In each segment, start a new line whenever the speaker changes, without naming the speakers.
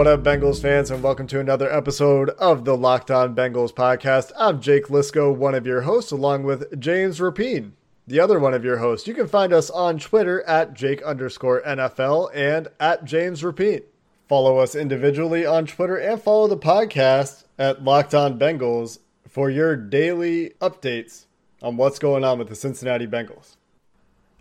What up, Bengals fans, and welcome to another episode of the Locked On Bengals podcast. I'm Jake Liscow, one of your hosts, along with James Rapien, the other one of your hosts. You can find us on Twitter at Jake underscore NFL and at James Rapien. Follow us individually on Twitter and follow the podcast at Locked On Bengals for your daily updates on what's going on with the Cincinnati Bengals.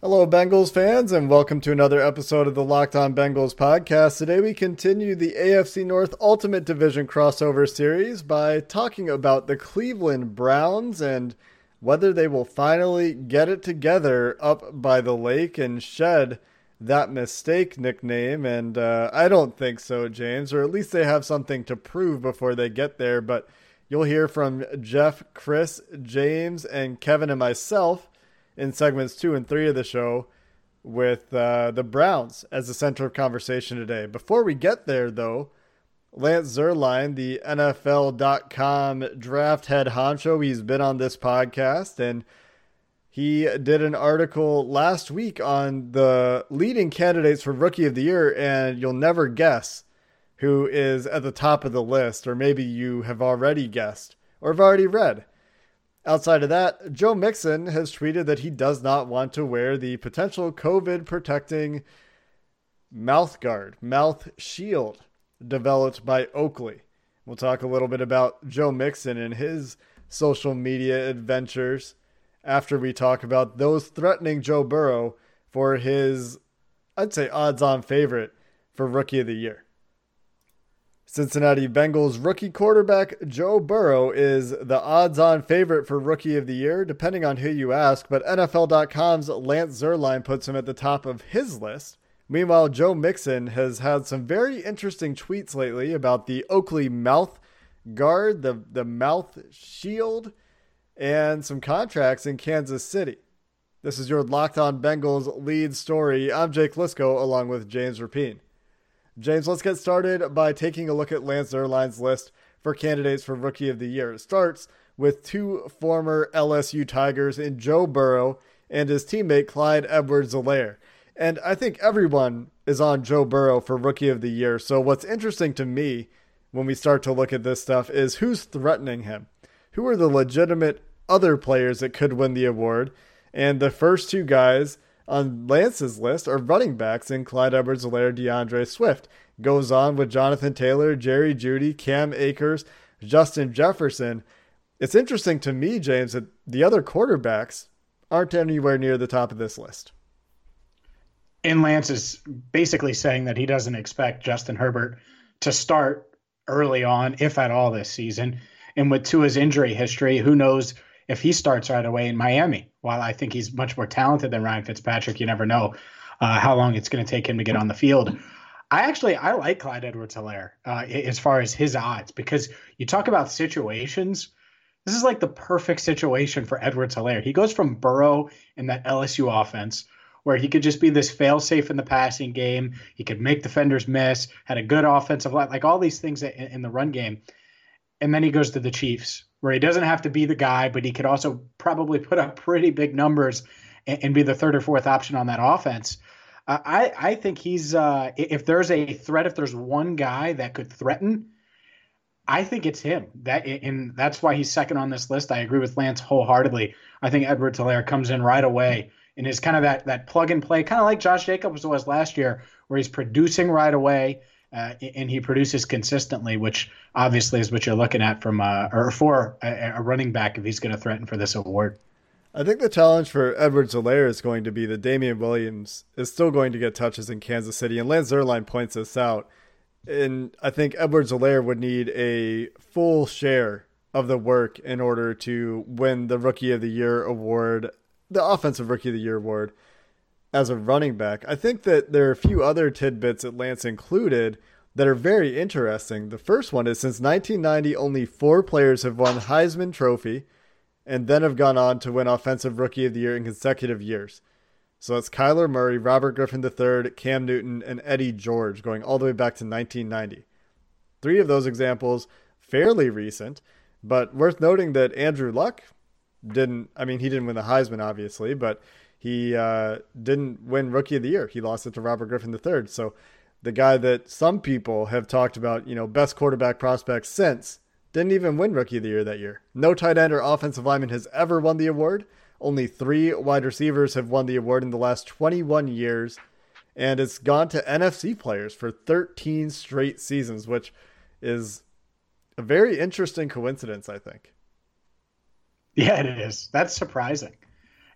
Hello, Bengals fans, and welcome to another episode of the Locked On Bengals podcast. Today, we continue the AFC North Ultimate Division crossover series by talking about the Cleveland Browns and whether they will finally get it together up by the lake and shed that mistake nickname. And uh, I don't think so, James, or at least they have something to prove before they get there. But you'll hear from Jeff, Chris, James, and Kevin and myself in segments two and three of the show with uh, the Browns as the center of conversation today. Before we get there, though, Lance Zierlein, the NFL.com draft head honcho, he's been on this podcast and he did an article last week on the leading candidates for Rookie of the Year, and you'll never guess who is at the top of the list, or maybe you have already guessed or have already read. Outside of that, Joe Mixon has tweeted that he does not want to wear the potential COVID protecting mouth guard, mouth shield developed by Oakley. We'll talk a little bit about Joe Mixon and his social media adventures after we talk about those threatening Joe Burrow for his, I'd say, odds on favorite for Rookie of the Year. Cincinnati Bengals rookie quarterback Joe Burrow is the odds on favorite for Rookie of the Year, depending on who you ask, but NFL.com's Lance Zierlein puts him at the top of his list. Meanwhile, Joe Mixon has had some very interesting tweets lately about the Oakley mouth guard, the, the mouth shield, and some contracts in Kansas City. This is your Locked On Bengals lead story. I'm Jake Liscow along with James Rapien. James, let's get started by taking a look at Lance Zierlein's list for candidates for Rookie of the Year. It starts with two former LSU Tigers in Joe Burrow and his teammate Clyde Edwards-Helaire. And I think everyone is on Joe Burrow for Rookie of the Year. So what's interesting to me when we start to look at this stuff is who's threatening him? Who are the legitimate other players that could win the award? And the first two guys on Lance's list are running backs in Clyde Edwards Helaire, DeAndre Swift. Goes on with Jonathan Taylor, Jerry Jeudy, Cam Akers, Justin Jefferson. It's interesting to me, James, that the other quarterbacks aren't anywhere near the top of this list.
And Lance is basically saying that he doesn't expect Justin Herbert to start early on, if at all, this season. And with Tua's injury history, who knows if he starts right away in Miami? While I think he's much more talented than Ryan Fitzpatrick, you never know uh, how long it's going to take him to get on the field. I actually I like Clyde Edwards-Helaire uh, as far as his odds because you talk about situations. This is like the perfect situation for Edwards-Helaire. He goes from Burrow in that LSU offense where he could just be this fail safe in the passing game. He could make defenders miss, had a good offensive line, like all these things in, in the run game. And then he goes to the Chiefs, where he doesn't have to be the guy, but he could also probably put up pretty big numbers and, and be the third or fourth option on that offense. Uh, I I think he's uh, if there's a threat, if there's one guy that could threaten, I think it's him. That and that's why he's second on this list. I agree with Lance wholeheartedly. I think Edwards-Helaire comes in right away and is kind of that that plug and play, kind of like Josh Jacobs was last year, where he's producing right away. Uh, and he produces consistently, which obviously is what you're looking at from uh, or for a, a running back if he's going to threaten for this award.
I think the challenge for Edwards-Helaire is going to be that Damien Williams is still going to get touches in Kansas City, and Lance Zierlein points this out. And I think Edwards-Helaire would need a full share of the work in order to win the Rookie of the Year award, the Offensive Rookie of the Year award as a running back. I think that there are a few other tidbits that Lance included that are very interesting. The first one is since 1990, only four players have won Heisman Trophy and then have gone on to win Offensive Rookie of the Year in consecutive years. So that's Kyler Murray, Robert Griffin III, Cam Newton, and Eddie George, going all the way back to 1990. Three of those examples fairly recent, but worth noting that Andrew Luck didn't. I mean, he didn't win the Heisman, obviously, but he uh, didn't win Rookie of the Year. He lost it to Robert Griffin III. So the guy that some people have talked about, you know, best quarterback prospect since, didn't even win Rookie of the Year that year. No tight end or offensive lineman has ever won the award. Only three wide receivers have won the award in the last 21 years. And it's gone to NFC players for 13 straight seasons, which is a very interesting coincidence, I think.
Yeah, it is. That's surprising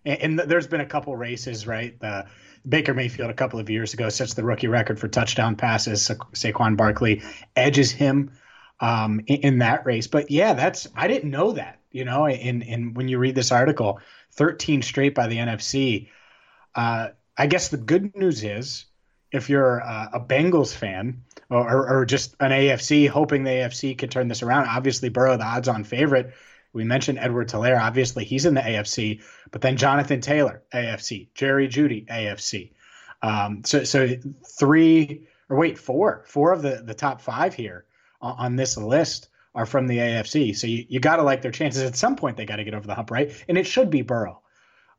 and, and there's been a couple races, right? The Baker Mayfield a couple of years ago sets the rookie record for touchdown passes. Sa- Saquon Barkley edges him um, in, in, that race. But yeah, that's I didn't know that. You know, and and when you read this article, 13 straight by the NFC. Uh, I guess the good news is if you're a, a Bengals fan or, or, just an AFC hoping the AFC could turn this around, obviously Burrow the odds-on favorite we mentioned Edwards-Helaire. Obviously, he's in the AFC, but then Jonathan Taylor, AFC. Jerry Jeudy, AFC. Um, so, so three or wait, four, four of the, the top five here on, on this list are from the AFC. So you, you got to like their chances. At some point, they got to get over the hump, right? And it should be Burrow.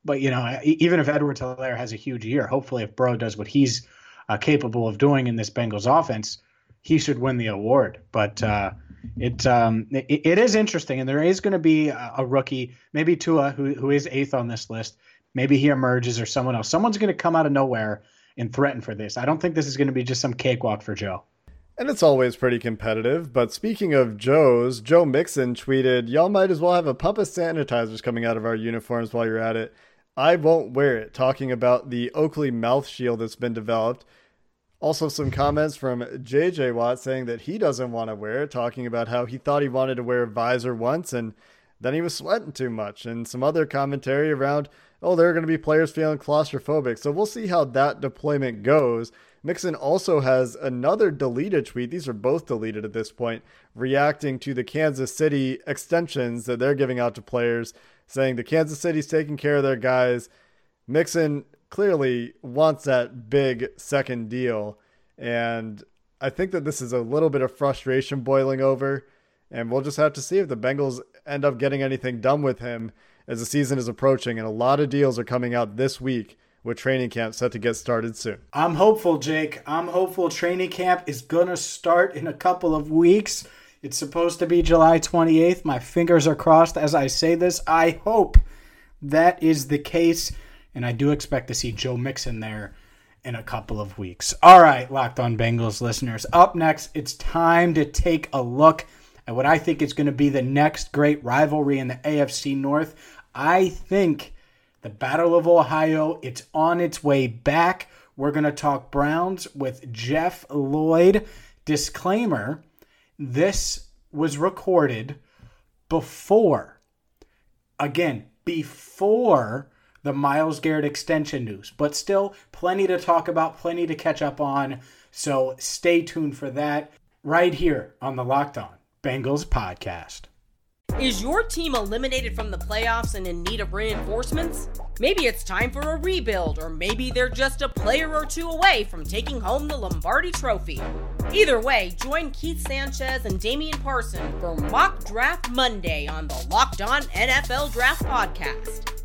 But, you know, even if Edwards-Helaire has a huge year, hopefully if Burrow does what he's uh, capable of doing in this Bengals offense, he should win the award. But, uh, it, um, it, it is interesting, and there is going to be a, a, rookie, maybe Tua, who who is eighth on this list. Maybe he emerges, or someone else. Someone's going to come out of nowhere and threaten for this. I don't think this is going to be just some cakewalk for Joe.
And it's always pretty competitive. But speaking of Joe's, Joe Mixon tweeted, Y'all might as well have a pump of sanitizers coming out of our uniforms while you're at it. I won't wear it, talking about the Oakley mouth shield that's been developed. Also, some comments from JJ Watt saying that he doesn't want to wear it, talking about how he thought he wanted to wear a visor once and then he was sweating too much. And some other commentary around, oh, there are going to be players feeling claustrophobic. So we'll see how that deployment goes. Mixon also has another deleted tweet. These are both deleted at this point, reacting to the Kansas City extensions that they're giving out to players, saying the Kansas City's taking care of their guys. Mixon clearly wants that big second deal. And I think that this is a little bit of frustration boiling over. And we'll just have to see if the Bengals end up getting anything done with him as the season is approaching. And a lot of deals are coming out this week with training camp set to get started soon.
I'm hopeful, Jake. I'm hopeful training camp is going to start in a couple of weeks. It's supposed to be July 28th. My fingers are crossed as I say this. I hope that is the case and I do expect to see Joe Mixon there in a couple of weeks. All right, Locked On Bengals listeners, up next, it's time to take a look at what I think is going to be the next great rivalry in the AFC North. I think the Battle of Ohio, it's on its way back. We're going to talk Browns with Jeff Lloyd. Disclaimer, this was recorded before again, before the Myles Garrett extension news. But still, plenty to talk about, plenty to catch up on. So stay tuned for that right here on the Locked On Bengals podcast.
Is your team eliminated from the playoffs and in need of reinforcements? Maybe it's time for a rebuild, or maybe they're just a player or two away from taking home the Lombardi Trophy. Either way, join Keith Sanchez and Damian Parson for Mock Draft Monday on the Locked On NFL Draft Podcast.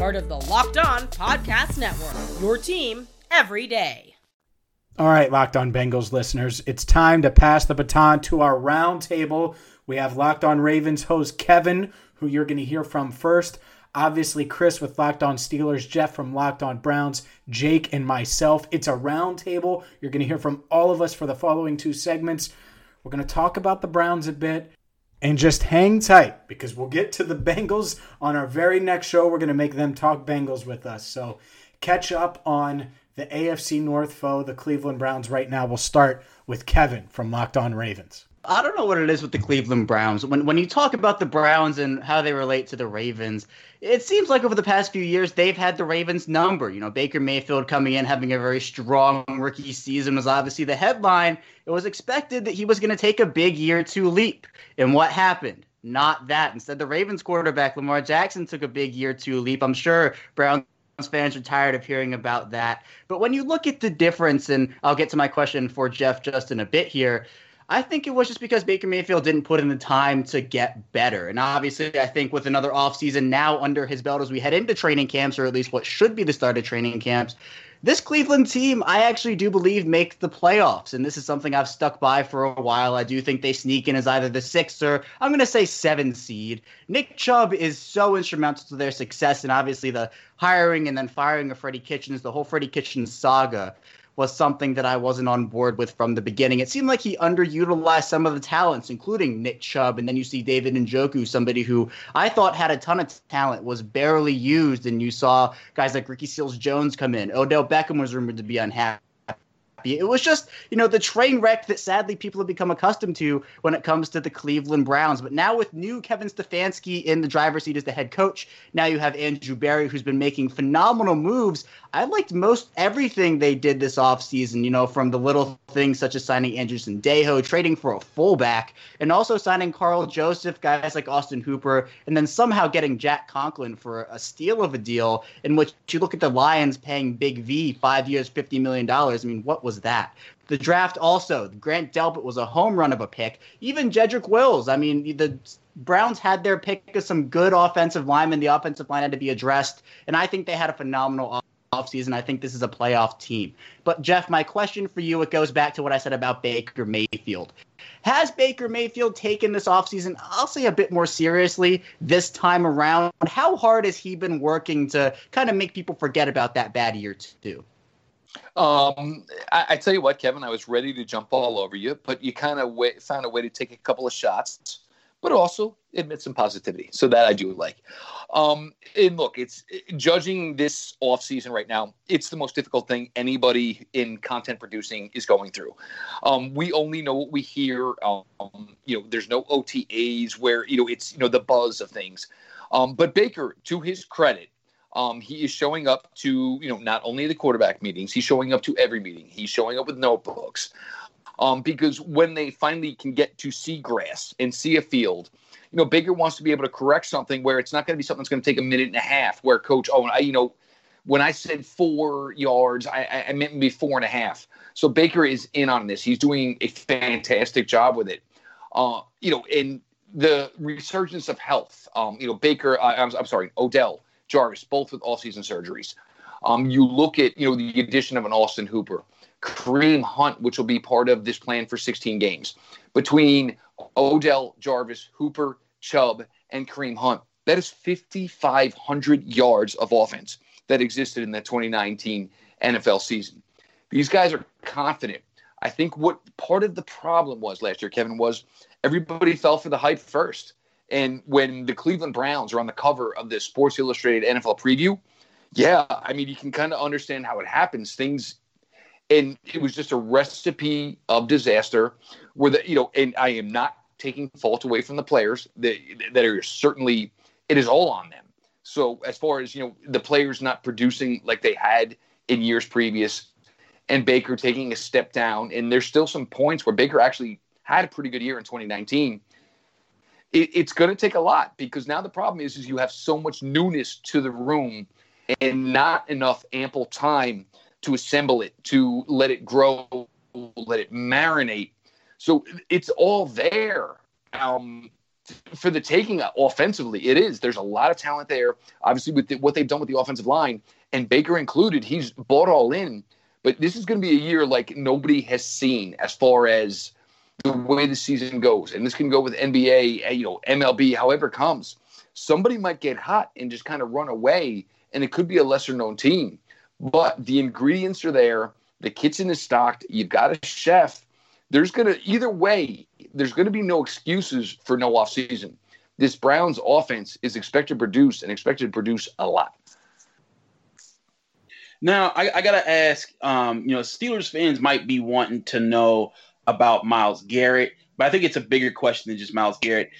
part of the Locked On Podcast Network. Your team every day.
All right, Locked On Bengals listeners, it's time to pass the baton to our roundtable. We have Locked On Ravens host Kevin, who you're going to hear from first. Obviously, Chris with Locked On Steelers, Jeff from Locked On Browns, Jake, and myself. It's a roundtable. You're going to hear from all of us for the following two segments. We're going to talk about the Browns a bit and just hang tight because we'll get to the Bengals on our very next show. We're going to make them talk Bengals with us. So catch up on the AFC North foe, the Cleveland Browns, right now. We'll start with Kevin from Locked On Ravens.
I don't know what it is with the Cleveland Browns. When when you talk about the Browns and how they relate to the Ravens, it seems like over the past few years they've had the Ravens number. You know, Baker Mayfield coming in having a very strong rookie season was obviously the headline. It was expected that he was going to take a big year two leap. And what happened? Not that. Instead, the Ravens quarterback Lamar Jackson took a big year two leap. I'm sure Browns fans are tired of hearing about that. But when you look at the difference, and I'll get to my question for Jeff just in a bit here. I think it was just because Baker Mayfield didn't put in the time to get better. And obviously, I think with another offseason now under his belt as we head into training camps, or at least what should be the start of training camps, this Cleveland team, I actually do believe, make the playoffs. And this is something I've stuck by for a while. I do think they sneak in as either the sixth or I'm going to say seven seed. Nick Chubb is so instrumental to their success. And obviously, the hiring and then firing of Freddie Kitchens, the whole Freddie Kitchens saga was something that I wasn't on board with from the beginning. It seemed like he underutilized some of the talents, including Nick Chubb, and then you see David Njoku, somebody who I thought had a ton of talent, was barely used, and you saw guys like Ricky Seals Jones come in. Odell Beckham was rumored to be unhappy. It was just, you know, the train wreck that sadly people have become accustomed to when it comes to the Cleveland Browns. But now with new Kevin Stefanski in the driver's seat as the head coach, now you have Andrew Berry, who's been making phenomenal moves I liked most everything they did this offseason, you know, from the little things such as signing Andrew Sendejo, trading for a fullback, and also signing Karl Joseph, guys like Austin Hooper, and then somehow getting Jack Conklin for a steal of a deal in which you look at the Lions paying Big V five years, $50 million. I mean, what was that? The draft also, Grant Delpit was a home run of a pick. Even Jedrick Wills, I mean, the Browns had their pick of some good offensive linemen. The offensive line had to be addressed, and I think they had a phenomenal offseason. I think this is a playoff team. But Jeff, my question for you, it goes back to what I said about Baker Mayfield. Has Baker Mayfield taken this offseason, I'll say a bit more seriously this time around? How hard has he been working to kind of make people forget about that bad year too?
Um, I, I, tell you what, Kevin, I was ready to jump all over you, but you kind of found a way to take a couple of shots but also admit some positivity. So that I do like. Um, and look, it's judging this off season right now. It's the most difficult thing anybody in content producing is going through. Um, we only know what we hear. Um, you know, there's no OTAs where you know it's you know the buzz of things. Um, but Baker, to his credit, um, he is showing up to you know not only the quarterback meetings, he's showing up to every meeting. He's showing up with notebooks um, because when they finally can get to see grass and see a field, you know, Baker wants to be able to correct something where it's not going to be something that's going to take a minute and a half. Where coach, oh, I, you know, when I said four yards, I, I meant maybe four and a half. So Baker is in on this. He's doing a fantastic job with it. Uh, you know, in the resurgence of health, um, you know, Baker, I'm, I'm sorry, Odell, Jarvis, both with all-season surgeries. Um, you look at, you know, the addition of an Austin Hooper. Kareem Hunt, which will be part of this plan for 16 games. Between Odell, Jarvis, Hooper, Chubb, and Kareem Hunt, that is 5,500 yards of offense that existed in the 2019 NFL season. These guys are confident. I think what part of the problem was last year, Kevin, was everybody fell for the hype first. And when the Cleveland Browns are on the cover of this Sports Illustrated NFL preview, yeah, I mean, you can kind of understand how it happens. Things and it was just a recipe of disaster where the you know and i am not taking fault away from the players that that are certainly it is all on them So as far as you know, the players not producing like they had in years previous, and Baker taking a step down, and there's still some points where Baker actually had a pretty good year in 2019. It, it's going to take a lot because now the problem is, is you have so much newness to the room, and not enough ample time to assemble it, to let it grow, let it marinate. So it's all there. Um, for the taking offensively, it is. There's a lot of talent there. Obviously, with the, what they've done with the offensive line, and Baker included, he's bought all in. But this is going to be a year like nobody has seen as far as the way the season goes. And this can go with NBA, eh, you know, MLB, however it comes. Somebody might get hot and just kind of run away, and it could be a lesser known team. But the ingredients are there. The kitchen is stocked. You've got a chef. There's to, either way, there's to be no excuses for no offseason. This Browns offense is expected to produce and expected to produce a lot.
Now, I, I got to ask, um, you know, Steelers fans might be wanting to know about Myles Garrett, but I think it's a bigger question than just Myles Garrett.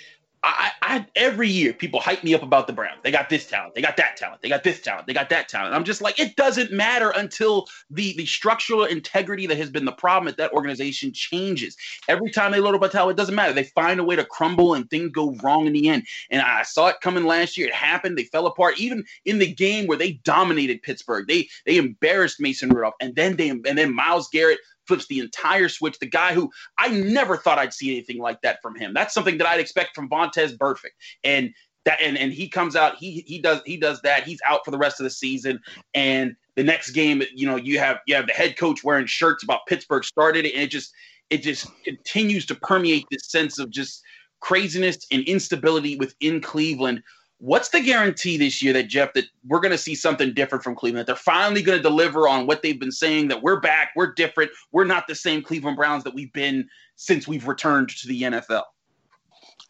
I, I, every year people hype me up about the Browns. They got this talent, they got that talent, they got this talent, they got that talent. I'm just like, it doesn't matter until the the structural integrity that has been the problem at that organization changes. Every time they load up a talent, it doesn't matter. They find a way to crumble and things go wrong in the end. And I saw it coming last year. It happened. They fell apart. Even in the game where they dominated Pittsburgh, they they embarrassed Mason Rudolph, and then they and then Myles Garrett flips the entire switch. The guy who I never thought I'd see anything like that from him. That's something that I'd expect from Vontaze Burfict. And that and, and he comes out, he he does he does that. He's out for the rest of the season. And the next game, you know, you have you have the head coach wearing shirts about Pittsburgh started it, and it just it just continues to permeate this sense of just craziness and instability within Cleveland What's the guarantee this year that Jeff that we're going to see something different from Cleveland? That they're finally going to deliver on what they've been saying that we're back, we're different, we're not the same Cleveland Browns that we've been since we've returned to the NFL.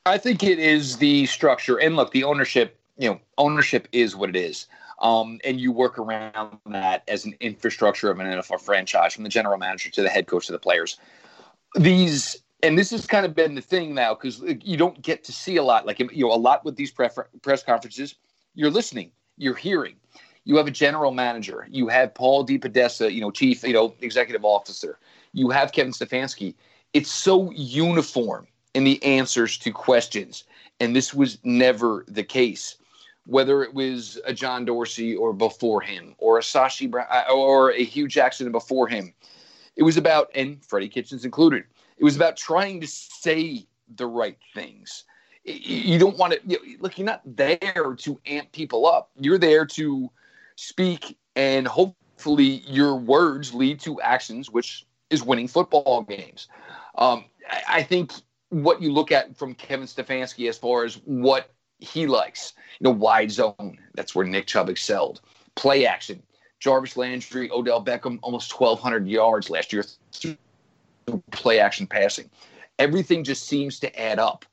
I think it is the structure and look, the ownership. You know, ownership is what it is. Um, and you work around that as an infrastructure of an NFL franchise, from the general manager to the head coach to the players. These and this has kind of been the thing now because you don't get to see a lot like you know a lot with these press conferences. You're listening. You're hearing. You have a general manager. You have paul DePodesta, you know chief you know executive officer. You have kevin stefanski. It's so uniform in the answers to questions and this was never the case. Whether it was a john dorsey or before him or a sashi or a hue jackson before him it was about and freddie kitchens included it was about trying to say the right things. You don't want to you know, look. You're not there to amp people up. You're there to speak, and hopefully, your words lead to actions, which is winning football games. Um, I, think what you look at from Kevin Stefanski as far as what he likes, you know, wide zone. That's where Nick Chubb excelled. Play action. Jarvis Landry, Odell Beckham, almost 1,200 yards last year play action passing. Everything just seems to add up.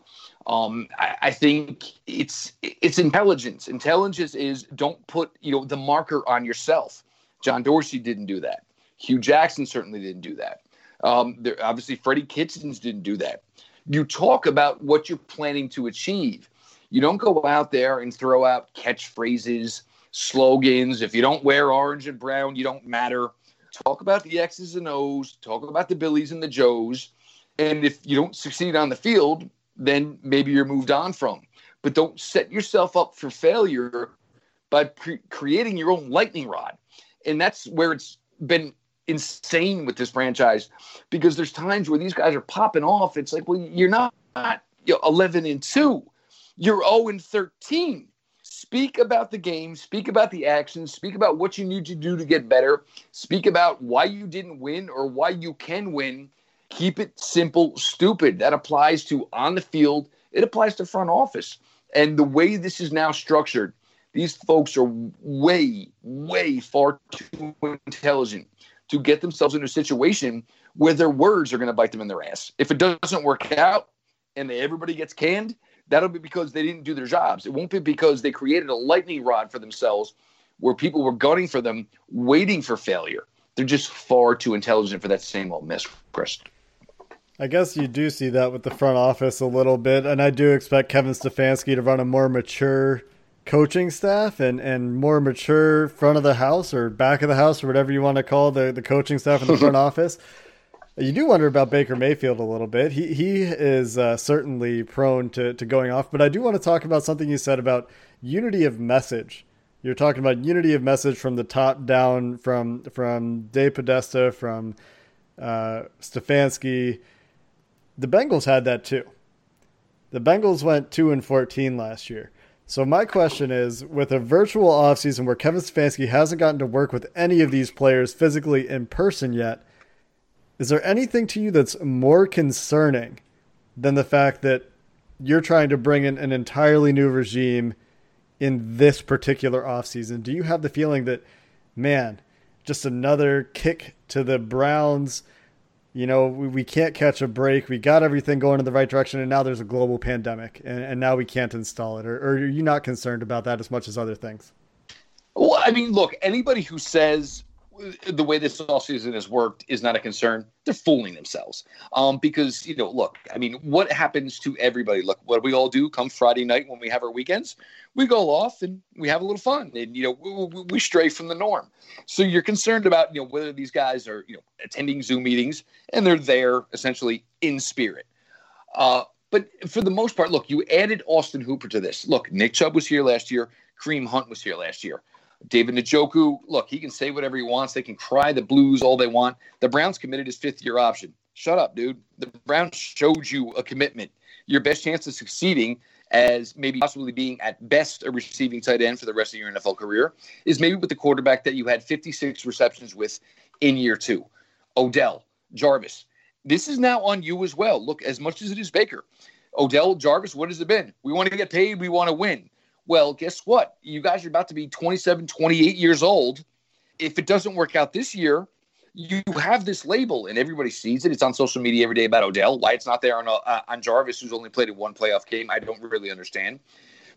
Um, I, I, think it's it's intelligence. Intelligence is don't put you know the marker on yourself. John Dorsey didn't do that. Hue Jackson certainly didn't do that. Um, there, obviously, Freddie Kitchens didn't do that. You talk about what you're planning to achieve. You don't go out there and throw out catchphrases, slogans. If you don't wear orange and brown, you don't matter talk about the X's and O's, talk about the Billies and the Joes. And if you don't succeed on the field, then maybe you're moved on from. But don't set yourself up for failure by pre- creating your own lightning rod. And that's where it's been insane with this franchise because there's times where these guys are popping off. It's like, well, you're not, not you know, 11 and 2, you're 0 and 13 speak about the game, speak about the actions, speak about what you need to do to get better, speak about why you didn't win or why you can win. Keep it simple, stupid. That applies to on the field, it applies to front office. And the way this is now structured, these folks are way, way far too intelligent to get themselves into a situation where their words are going to bite them in their ass. If it doesn't work out and everybody gets canned, that'll be because they didn't do their jobs. It won't be because they created a lightning rod for themselves where people were gunning for them, waiting for failure. They're just far too intelligent for that same old mess, Chris.
I guess you do see that with the front office a little bit, and I do expect Kevin Stefanski to run a more mature coaching staff and, and more mature front of the house or back of the house or whatever you want to call the, the coaching staff in the front office. You do wonder about Baker Mayfield a little bit. He he is uh, certainly prone to, to going off, but I do want to talk about something you said about unity of message. You're talking about unity of message from the top down, from from DePodesta, from uh, Stefanski. The Bengals had that too. The Bengals went two and fourteen last year. So my question is, with a virtual offseason where Kevin Stefanski hasn't gotten to work with any of these players physically in person yet, is there anything to you that's more concerning than the fact that you're trying to bring in an entirely new regime in this particular offseason? Do you have the feeling that, man, just another kick to the Browns – you know, we, we can't catch a break. We got everything going in the right direction, and now there's a global pandemic, and, and now we can't install it. Or, or are you not concerned about that as much as other things?
Well, I mean, look, anybody who says the way this offseason has worked is not a concern. They're fooling themselves. Um, because, you know, look, I mean, what happens to everybody? Look, what we all do come Friday night when we have our weekends, we go off and we have a little fun and, you know, we, we stray from the norm. So you're concerned about, you know, whether these guys are, you know, attending Zoom meetings and they're there essentially in spirit. Uh, but for the most part, look, you added Austin Hooper to this. Look, Nick Chubb was here last year. Kareem Hunt was here last year. David Njoku, look, he can say whatever he wants. They can cry the Blues all they want. The Browns committed his fifth year option. Shut up, dude. The Browns showed you a commitment. Your best chance of succeeding as maybe possibly being at best a receiving tight end for the rest of your NFL career is maybe with the quarterback that you had 56 receptions with in year two. Odell, Jarvis. This is now on you as well. Look, as much as it is Baker, Odell, Jarvis, what has it been? We want to get paid. We want to win. Well, guess what? You guys are about to be 27, 28 years old. If it doesn't work out this year, you have this label and everybody sees it. It's on social media every day about Odell. Why it's not there on uh, on Jarvis, who's only played in one playoff game, I don't really understand.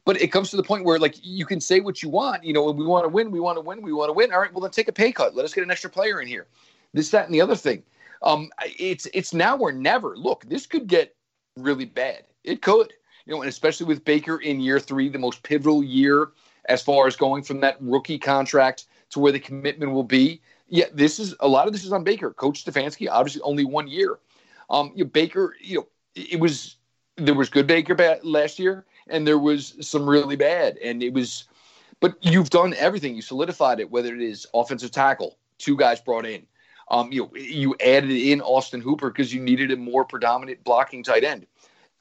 But it comes to the point where like you can say what you want. You know, we want to win, we want to win, we want to win. All right, well then take a pay cut. Let us get an extra player in here. This, that, and the other thing. Um, it's it's now or never. Look, this could get really bad. It could you know, and especially with Baker in year three, the most pivotal year as far as going from that rookie contract to where the commitment will be. Yeah, this is a lot of this is on Baker. Coach Stefanski, obviously only one year. Um, you know, Baker, you know, it was there was good Baker last year, and there was some really bad, and it was. But you've done everything. You solidified it. Whether it is offensive tackle, two guys brought in. Um, you know, you added in Austin Hooper because you needed a more predominant blocking tight end.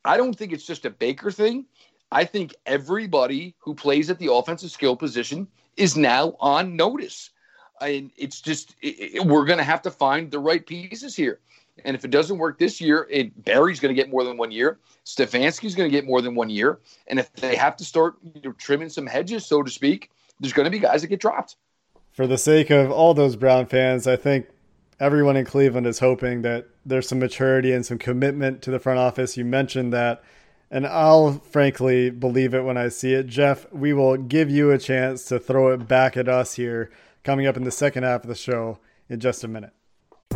I don't think it's just a Baker thing. I think everybody who plays at the offensive skill position is now on notice. And it's just, it, it, we're going to have to find the right pieces here. And if it doesn't work this year, it, Barry's going to get more than one year. Stefanski's going to get more than one year. And if they have to start you know, trimming some hedges, so to speak, there's going to be guys that get dropped.
For the sake of all those Brown fans, I think everyone in Cleveland is hoping that there's some maturity and some commitment to the front office. You mentioned that, and I'll frankly believe it when I see it. Jeff, we will give you a chance to throw it back at us here coming up in the second half of the show in just a minute.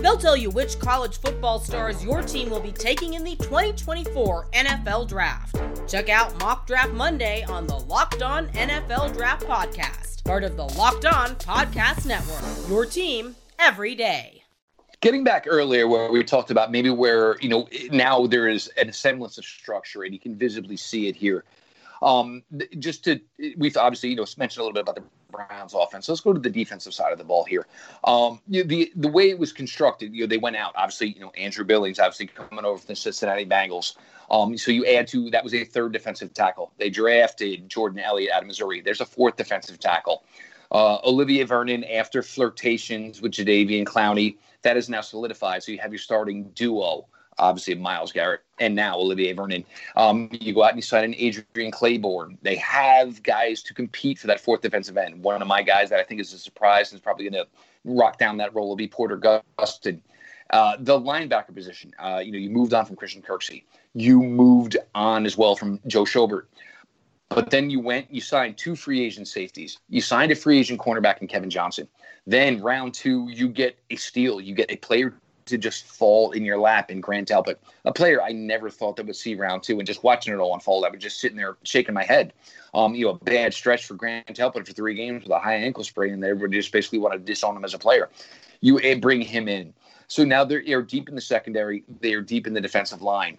They'll tell you which college football stars your team will be taking in the 2024 NFL Draft. Check out Mock Draft Monday on the Locked On NFL Draft Podcast, part of the Locked On Podcast Network. Your team every day.
Getting back earlier where we talked about maybe where, you know, now there is an semblance of structure and you can visibly see it here. Um, just to, we've obviously, you know, mentioned a little bit about the Browns offense. Let's go to the defensive side of the ball here. Um, you know, the the way it was constructed, you know, they went out. Obviously, you know, Andrew Billings obviously coming over from the Cincinnati Bengals. Um, so you add to that was a third defensive tackle. They drafted Jordan Elliott out of Missouri. There's a fourth defensive tackle. Uh, Olivier Vernon, after flirtations with Jadeveon Clowney, that is now solidified. So you have your starting duo obviously Myles Garrett, and now Olivier Vernon. Um, you go out and you sign an Adrian Clayborn. They have guys to compete for that fourth defensive end. One of my guys that I think is a surprise and is probably going to rock down that role will be Porter Gustin. Uh, the linebacker position, uh, you know, you moved on from Christian Kirksey. You moved on as well from Joe Schobert. But then you went, you signed two free agent safeties. You signed a free agent cornerback in Kevin Johnson. Then round two, you get a steal. You get a player to just fall in your lap in Grant Delpit, a player I never thought that would see round two. And just watching it all unfold, I was just sitting there shaking my head. Um, you know, a bad stretch for Grant Delpit for three games with a high ankle sprain, and everybody just basically wanted to disown him as a player. You eh, bring him in. So now they're, deep in the secondary. They are deep in the defensive line.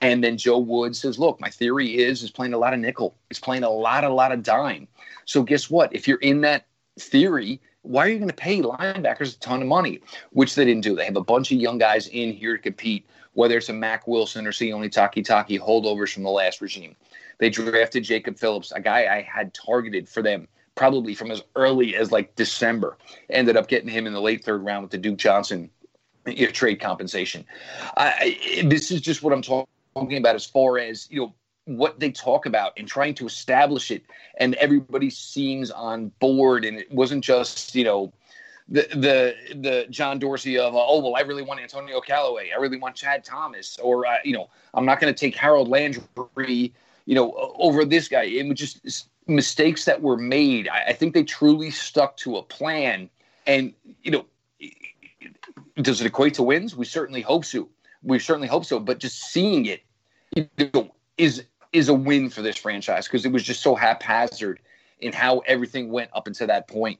And then Joe Woods says, look, my theory is is playing a lot of nickel. He's playing a lot, a lot of dime. So guess what? If you're in that theory, why are you going to pay linebackers a ton of money? Which they didn't do. They have a bunch of young guys in here to compete, whether it's a Mack Wilson or Sione Takitaki holdovers from the last regime. They drafted Jacob Phillips, a guy I had targeted for them probably from as early as like December. Ended up getting him in the late third round with the Duke Johnson trade compensation. I, this is just what I'm talking about as far as you know what they talk about and trying to establish it. And everybody seems on board. And it wasn't just you know the the the John Dorsey of oh well I really want Antonio Callaway. I really want Chad Thomas. Or uh, you know I'm not going to take Harold Landry you know over this guy. It was just mistakes that were made. I, I think they truly stuck to a plan. And you know does it equate to wins? We certainly hope so. We certainly hope so. But just seeing it you know, is is a win for this franchise because it was just so haphazard in how everything went up until that point.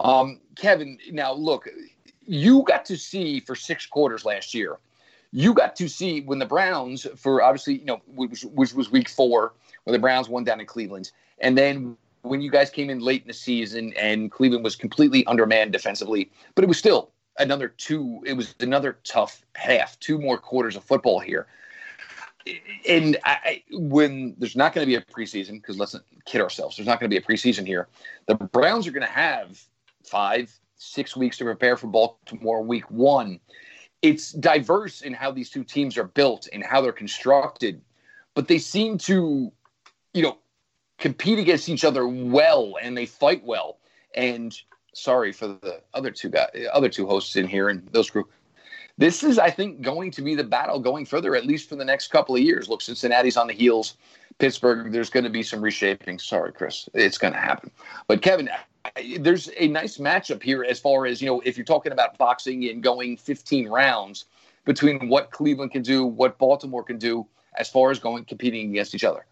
Um, Kevin, now look, you got to see for six quarters last year. You got to see when the Browns, for obviously, you know, which, which was week four, when the Browns won down in Cleveland, and then when you guys came in late in the season and Cleveland was completely undermanned defensively, but it was still another two. It was another tough half, two more quarters of football here and I, when there's not going to be a preseason, because let's not kid ourselves, there's not going to be a preseason here. The Browns are going to have five, six weeks to prepare for Baltimore week one. It's diverse in how these two teams are built and how they're constructed, but they seem to, you know, compete against each other well and they fight well. And sorry for the other two guys, other two hosts in here and those group this is, I think, going to be the battle going further, at least for the next couple of years. Look, Cincinnati's on the heels. Pittsburgh, there's going to be some reshaping. Sorry, Chris, it's going to happen. But Kevin, there's a nice matchup here as far as you know. If you're talking about boxing and going 15 rounds between what Cleveland can do, what Baltimore can do, as far as going competing against each other.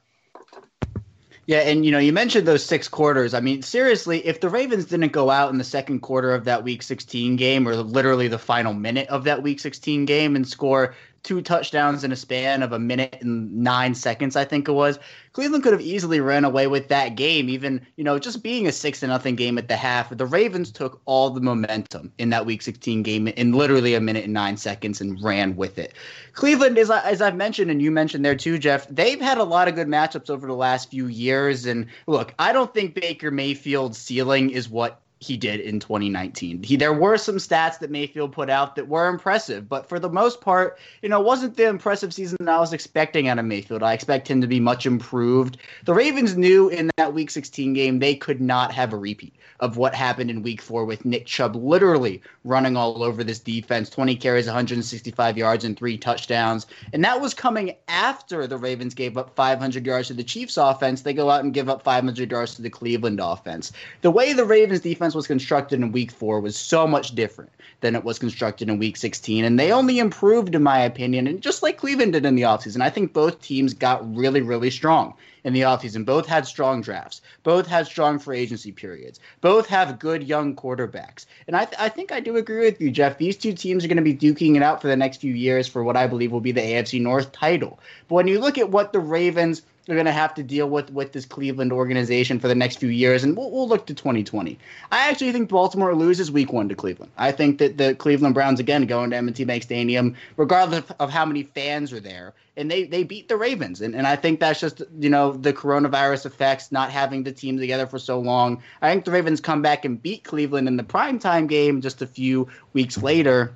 Yeah, and you know, you mentioned those six quarters. I mean, seriously, if the Ravens didn't go out in the second quarter of that week 16 game or literally the final minute of that week 16 game and score two touchdowns in a span of a minute and nine seconds, I think it was. Cleveland could have easily ran away with that game, even, you know, just being a six to nothing game at the half. The Ravens took all the momentum in that week 16 game in literally a minute and nine seconds and ran with it. Cleveland, is, as I've mentioned, and you mentioned there too, Jeff, they've had a lot of good matchups over the last few years. And look, I don't think Baker Mayfield's ceiling is what he did in 2019. He there were some stats that Mayfield put out that were impressive, but for the most part, you know, wasn't the impressive season that I was expecting out of Mayfield. I expect him to be much improved. The Ravens knew in that week 16 game they could not have a repeat of what happened in week 4 with Nick Chubb literally running all over this defense, 20 carries, 165 yards and 3 touchdowns. And that was coming after the Ravens gave up 500 yards to the Chiefs offense. They go out and give up 500 yards to the Cleveland offense. The way the Ravens defense was constructed in week four was so much different than it was constructed in week 16. And they only improved, in my opinion, and just like Cleveland did in the offseason. I think both teams got really, really strong in the offseason. Both had strong drafts. Both had strong free agency periods. Both have good young quarterbacks. And I, th- I think I do agree with you, Jeff. These two teams are going to be duking it out for the next few years for what I believe will be the AFC North title. But when you look at what the Ravens they're going to have to deal with with this Cleveland organization for the next few years, and we'll, we'll look to 2020. I actually think Baltimore loses Week One to Cleveland. I think that the Cleveland Browns again go into M&T Bank Stadium, regardless of how many fans are there, and they they beat the Ravens, and and I think that's just you know the coronavirus effects, not having the team together for so long. I think the Ravens come back and beat Cleveland in the primetime game just a few weeks later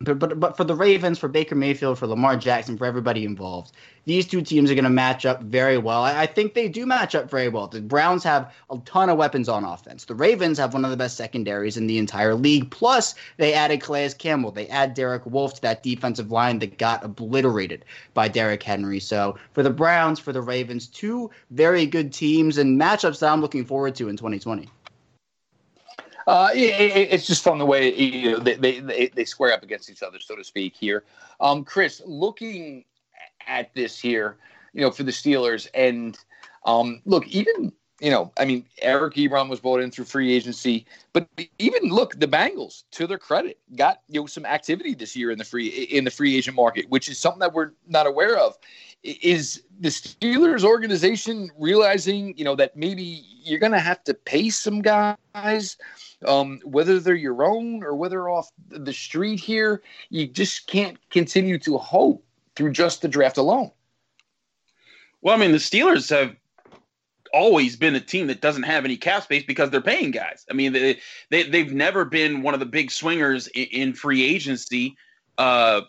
but, but but for the Ravens, for Baker Mayfield, for Lamar Jackson, for everybody involved, these two teams are going to match up very well. I, I, think they do match up very well. The Browns have a ton of weapons on offense. The Ravens have one of the best secondaries in the entire league. Plus, they added Calais Campbell. They add Derek Wolfe to that defensive line that got obliterated by Derrick Henry. So for the Browns, for the Ravens, two very good teams and matchups that I'm looking forward to in 2020.
Uh, it, it's just fun the way you know, they, they, they square up against each other, so to speak. Here, um, Chris, looking at this here, you know, for the Steelers, and um, look, even you know, I mean, Eric Ebron was bought in through free agency, but even look, the Bengals, to their credit, got you know some activity this year in the free in the free agent market, which is something that we're not aware of. Is the Steelers organization realizing, you know, that maybe you're going to have to pay some guys um, whether they're your own or whether off the street here, you just can't continue to hope through just the draft alone.
Well, I mean, the Steelers have always been a team that doesn't have any cap space because they're paying guys. I mean, they, they they've never been one of the big swingers in, in free agency uh,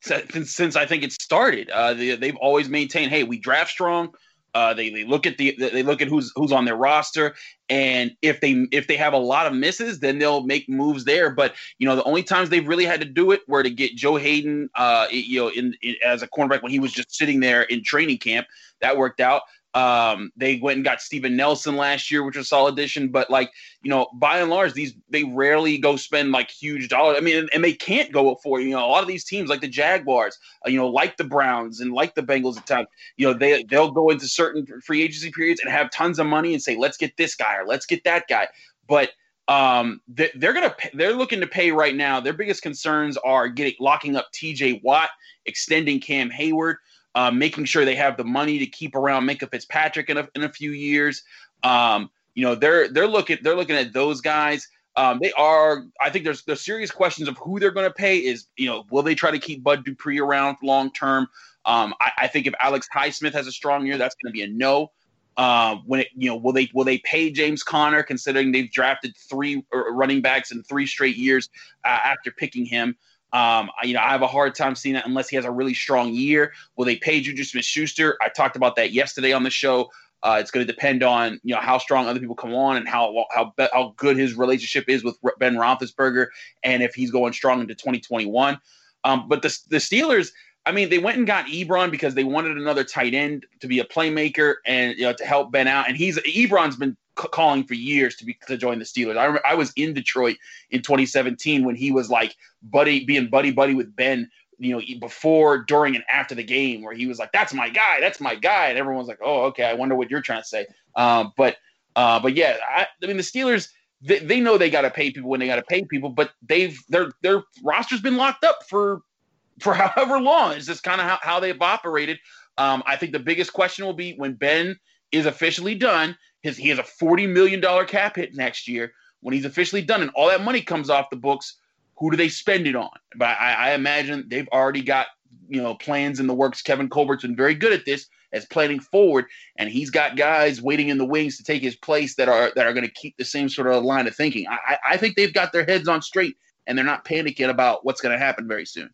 since, since I think it started. Uh, they, they've always maintained, hey, we draft strong, uh, they, they look at the they look at who's who's on their roster, and if they if they have a lot of misses, then they'll make moves there. But you know, the only times they've really had to do it were to get Joe Haden, uh, you know, in, in as a cornerback when he was just sitting there in training camp. That worked out. Um, they went and got Steven Nelson last year, which was a solid addition. But like, you know, by and large, these they rarely go spend like huge dollars. I mean, and, and they can't go for you know a lot of these teams like the Jaguars, uh, you know, like the Browns and like the Bengals at times. You know, they they'll go into certain free agency periods and have tons of money and say, let's get this guy or let's get that guy. But um, they, they're gonna they're looking to pay right now. Their biggest concerns are getting locking up T.J. Watt, extending Cam Heyward uh, making sure they have the money to keep around Minkah Fitzpatrick in a, in a few years. Um, you know, they're they're looking they're looking at those guys. Um, they are. I think there's there's serious questions of who they're going to pay. Is you know, will they try to keep Bud Dupree around long term? Um, I, I, think if Alex Highsmith has a strong year, that's going to be a no. Uh, when it, you know, will they will they pay James Conner considering they've drafted three running backs in three straight years uh, after picking him? Um, you know, I have a hard time seeing that unless he has a really strong year. Will they pay Juju Smith Schuster? I talked about that yesterday on the show. Uh, it's going to depend on you know how strong other people come on and how how how good his relationship is with Ben Roethlisberger, and if he's going strong into 2021. Um, but the the Steelers, I mean, they went and got Ebron because they wanted another tight end to be a playmaker and you know to help Ben out. And he's Ebron's been calling for years to be to join the Steelers. I remember I was in Detroit in 2017 when he was like buddy being buddy buddy with Ben. You know, before, during, and after the game, where he was like, "That's my guy, that's my guy," and everyone's like, "Oh, okay, I wonder what you're trying to say." Um, but, uh, but yeah, I, I mean, the Steelers they, they know they got to pay people when they got to pay people, but they've their their roster's been locked up for for however long. It's just kind of how, how they've operated. Um, I think the biggest question will be when Ben is officially done his he has a forty million dollar cap hit next year when he's officially done, and all that money comes off the books. Who do they spend it on? But I, I imagine they've already got you know plans in the works. Kevin Colbert's been very good at this as planning forward, and he's got guys waiting in the wings to take his place that are that are going to keep the same sort of line of thinking. I, I think they've got their heads on straight, and they're not panicking about what's going to happen very soon.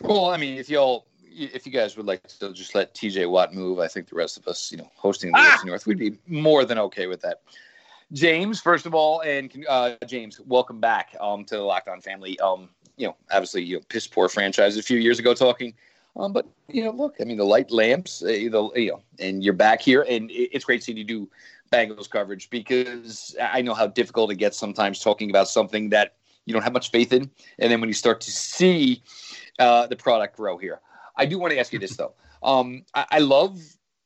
Well, I mean, if y'all if you guys would like to just let TJ Watt move, I think the rest of us, you know, hosting the ah! North, we'd be more than okay with that. James, first of all, and uh, James, welcome back um, to the Locked On family. Um, you know, obviously, you know, piss poor franchise a few years ago talking. Um, but you know, look, I mean, the light lamps, uh, the, you know, and you're back here, and it's great seeing you do Bengals coverage because I know how difficult it gets sometimes talking about something that you don't have much faith in, and then when you start to see uh, the product grow here. I do want to ask you this though. Um, I, I, love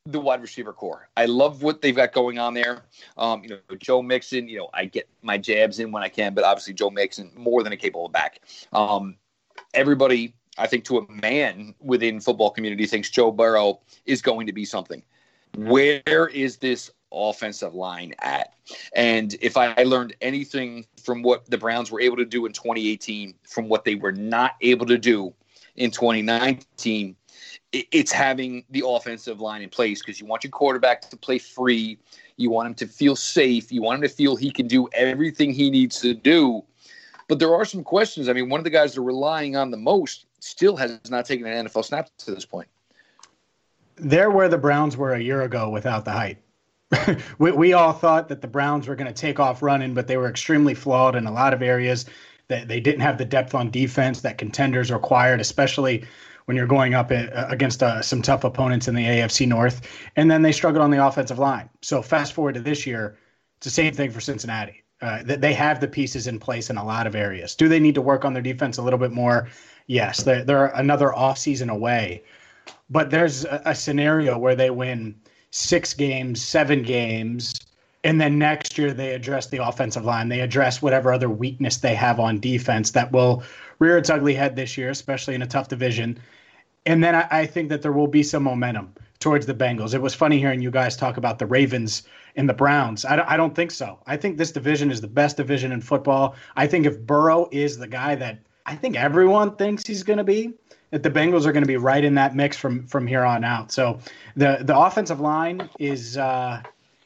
the wide receiver corps. I love what they've got going on there. Um, you know, Joe Mixon. You know, I get my jabs in when I can, but obviously Joe Mixon more than a capable back. Um, everybody, I think, to a man within football community, thinks Joe Burrow is going to be something. where is this offensive line at? And if I learned anything from what the Browns were able to do in 2018, from what they were not able to do in 2019, it's having the offensive line in place because you want your quarterback to play free. You want him to feel safe. You want him to feel he can do everything he needs to do. But there are some questions. I mean, one of the guys they're relying on the most still has not taken an NFL snap to this point.
They're where the Browns were a year ago without the height. we, we all thought that the Browns were going to take off running, but they were extremely flawed in a lot of areas. That they didn't have the depth on defense that contenders required, especially when you're going up against uh, some tough opponents in the AFC North. And then they struggled on the offensive line. So fast forward to this year, it's the same thing for Cincinnati. Uh, they have the pieces in place in a lot of areas. Do they need to work on their defense a little bit more? Yes, they're, they're another offseason away. But there's a, a scenario where they win six games, seven games, and then next year they address the offensive line. They address whatever other weakness they have on defense that will rear its ugly head this year, especially in a tough division. And then I, I, think that there will be some momentum towards the Bengals. It was funny hearing you guys talk about the Ravens and the Browns. I don't, I don't think so. I think this division is the best division in football. I think if Burrow is the guy that I think everyone thinks he's going to be, that the Bengals are going to be right in that mix from from here on out. So the the offensive line is uh,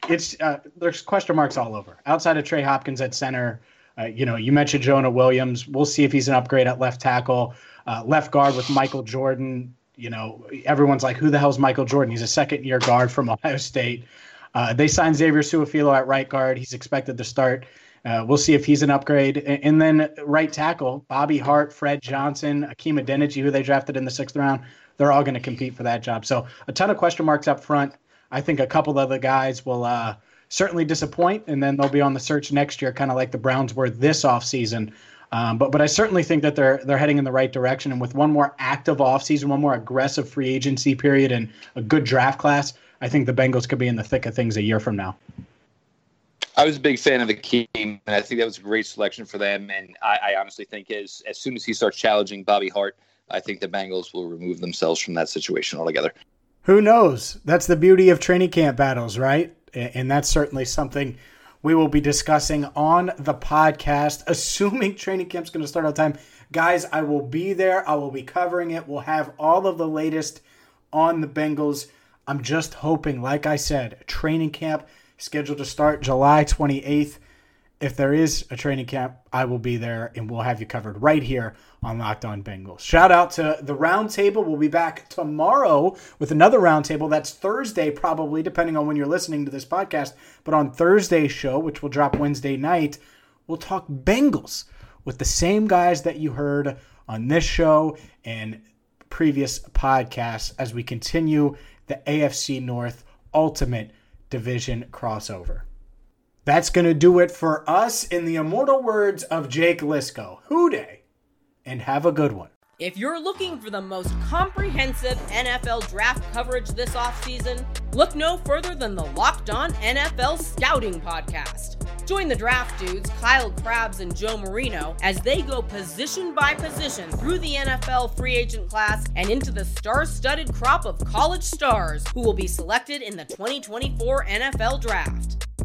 it's uh, there's question marks all over. Outside of Trey Hopkins at center, uh, you know, you mentioned Jonah Williams. We'll see if he's an upgrade at left tackle uh, left guard with Michael Jordan. You know, everyone's like, who the hell's Michael Jordan? He's a second year guard from Ohio State. Uh, they signed Xavier Su'a-Filo at right guard. He's expected to start. Uh, we'll see if he's an upgrade. And then right tackle, Bobby Hart, Fred Johnson, Hakeem Adeniji, who they drafted in the sixth round. They're all going to compete for that job. So a ton of question marks up front. I think a couple of the guys will uh, certainly disappoint, and then they'll be on the search next year, kind of like the Browns were this offseason um, but but I certainly think that they're they're heading in the right direction. And with one more active offseason, one more aggressive free agency period, and a good draft class, I think the Bengals could be in the thick of things a year from now.
I was a big fan of Hakeem, and I think that was a great selection for them. And I, I honestly think as as soon as he starts challenging Bobby Hart, I think the Bengals will remove themselves from that situation altogether.
Who knows? That's the beauty of training camp battles, right? And that's certainly something we will be discussing on the podcast, assuming training camp's going to start on time. Guys, I will be there. I will be covering it. We'll have all of the latest on the Bengals. I'm just hoping, like I said, training camp scheduled to start July 28th if there is a training camp, I will be there and we'll have you covered right here on Locked On Bengals. Shout out to the roundtable. We'll be back tomorrow with another roundtable. That's Thursday, probably, depending on when you're listening to this podcast. But on Thursday's show, which will drop Wednesday night, we'll talk Bengals with the same guys that you heard on this show and previous podcasts as we continue the AFC North Ultimate Division crossover. That's going to do it for us in the immortal words of Jake Liscow. Who Dey? And have a good one.
If you're looking for the most comprehensive NFL draft coverage this offseason, look no further than the Locked On NFL Scouting Podcast. Join the draft dudes, Kyle Crabbs and Joe Marino, as they go position by position through the NFL free agent class and into the star studded crop of college stars who will be selected in the 2024 NFL Draft.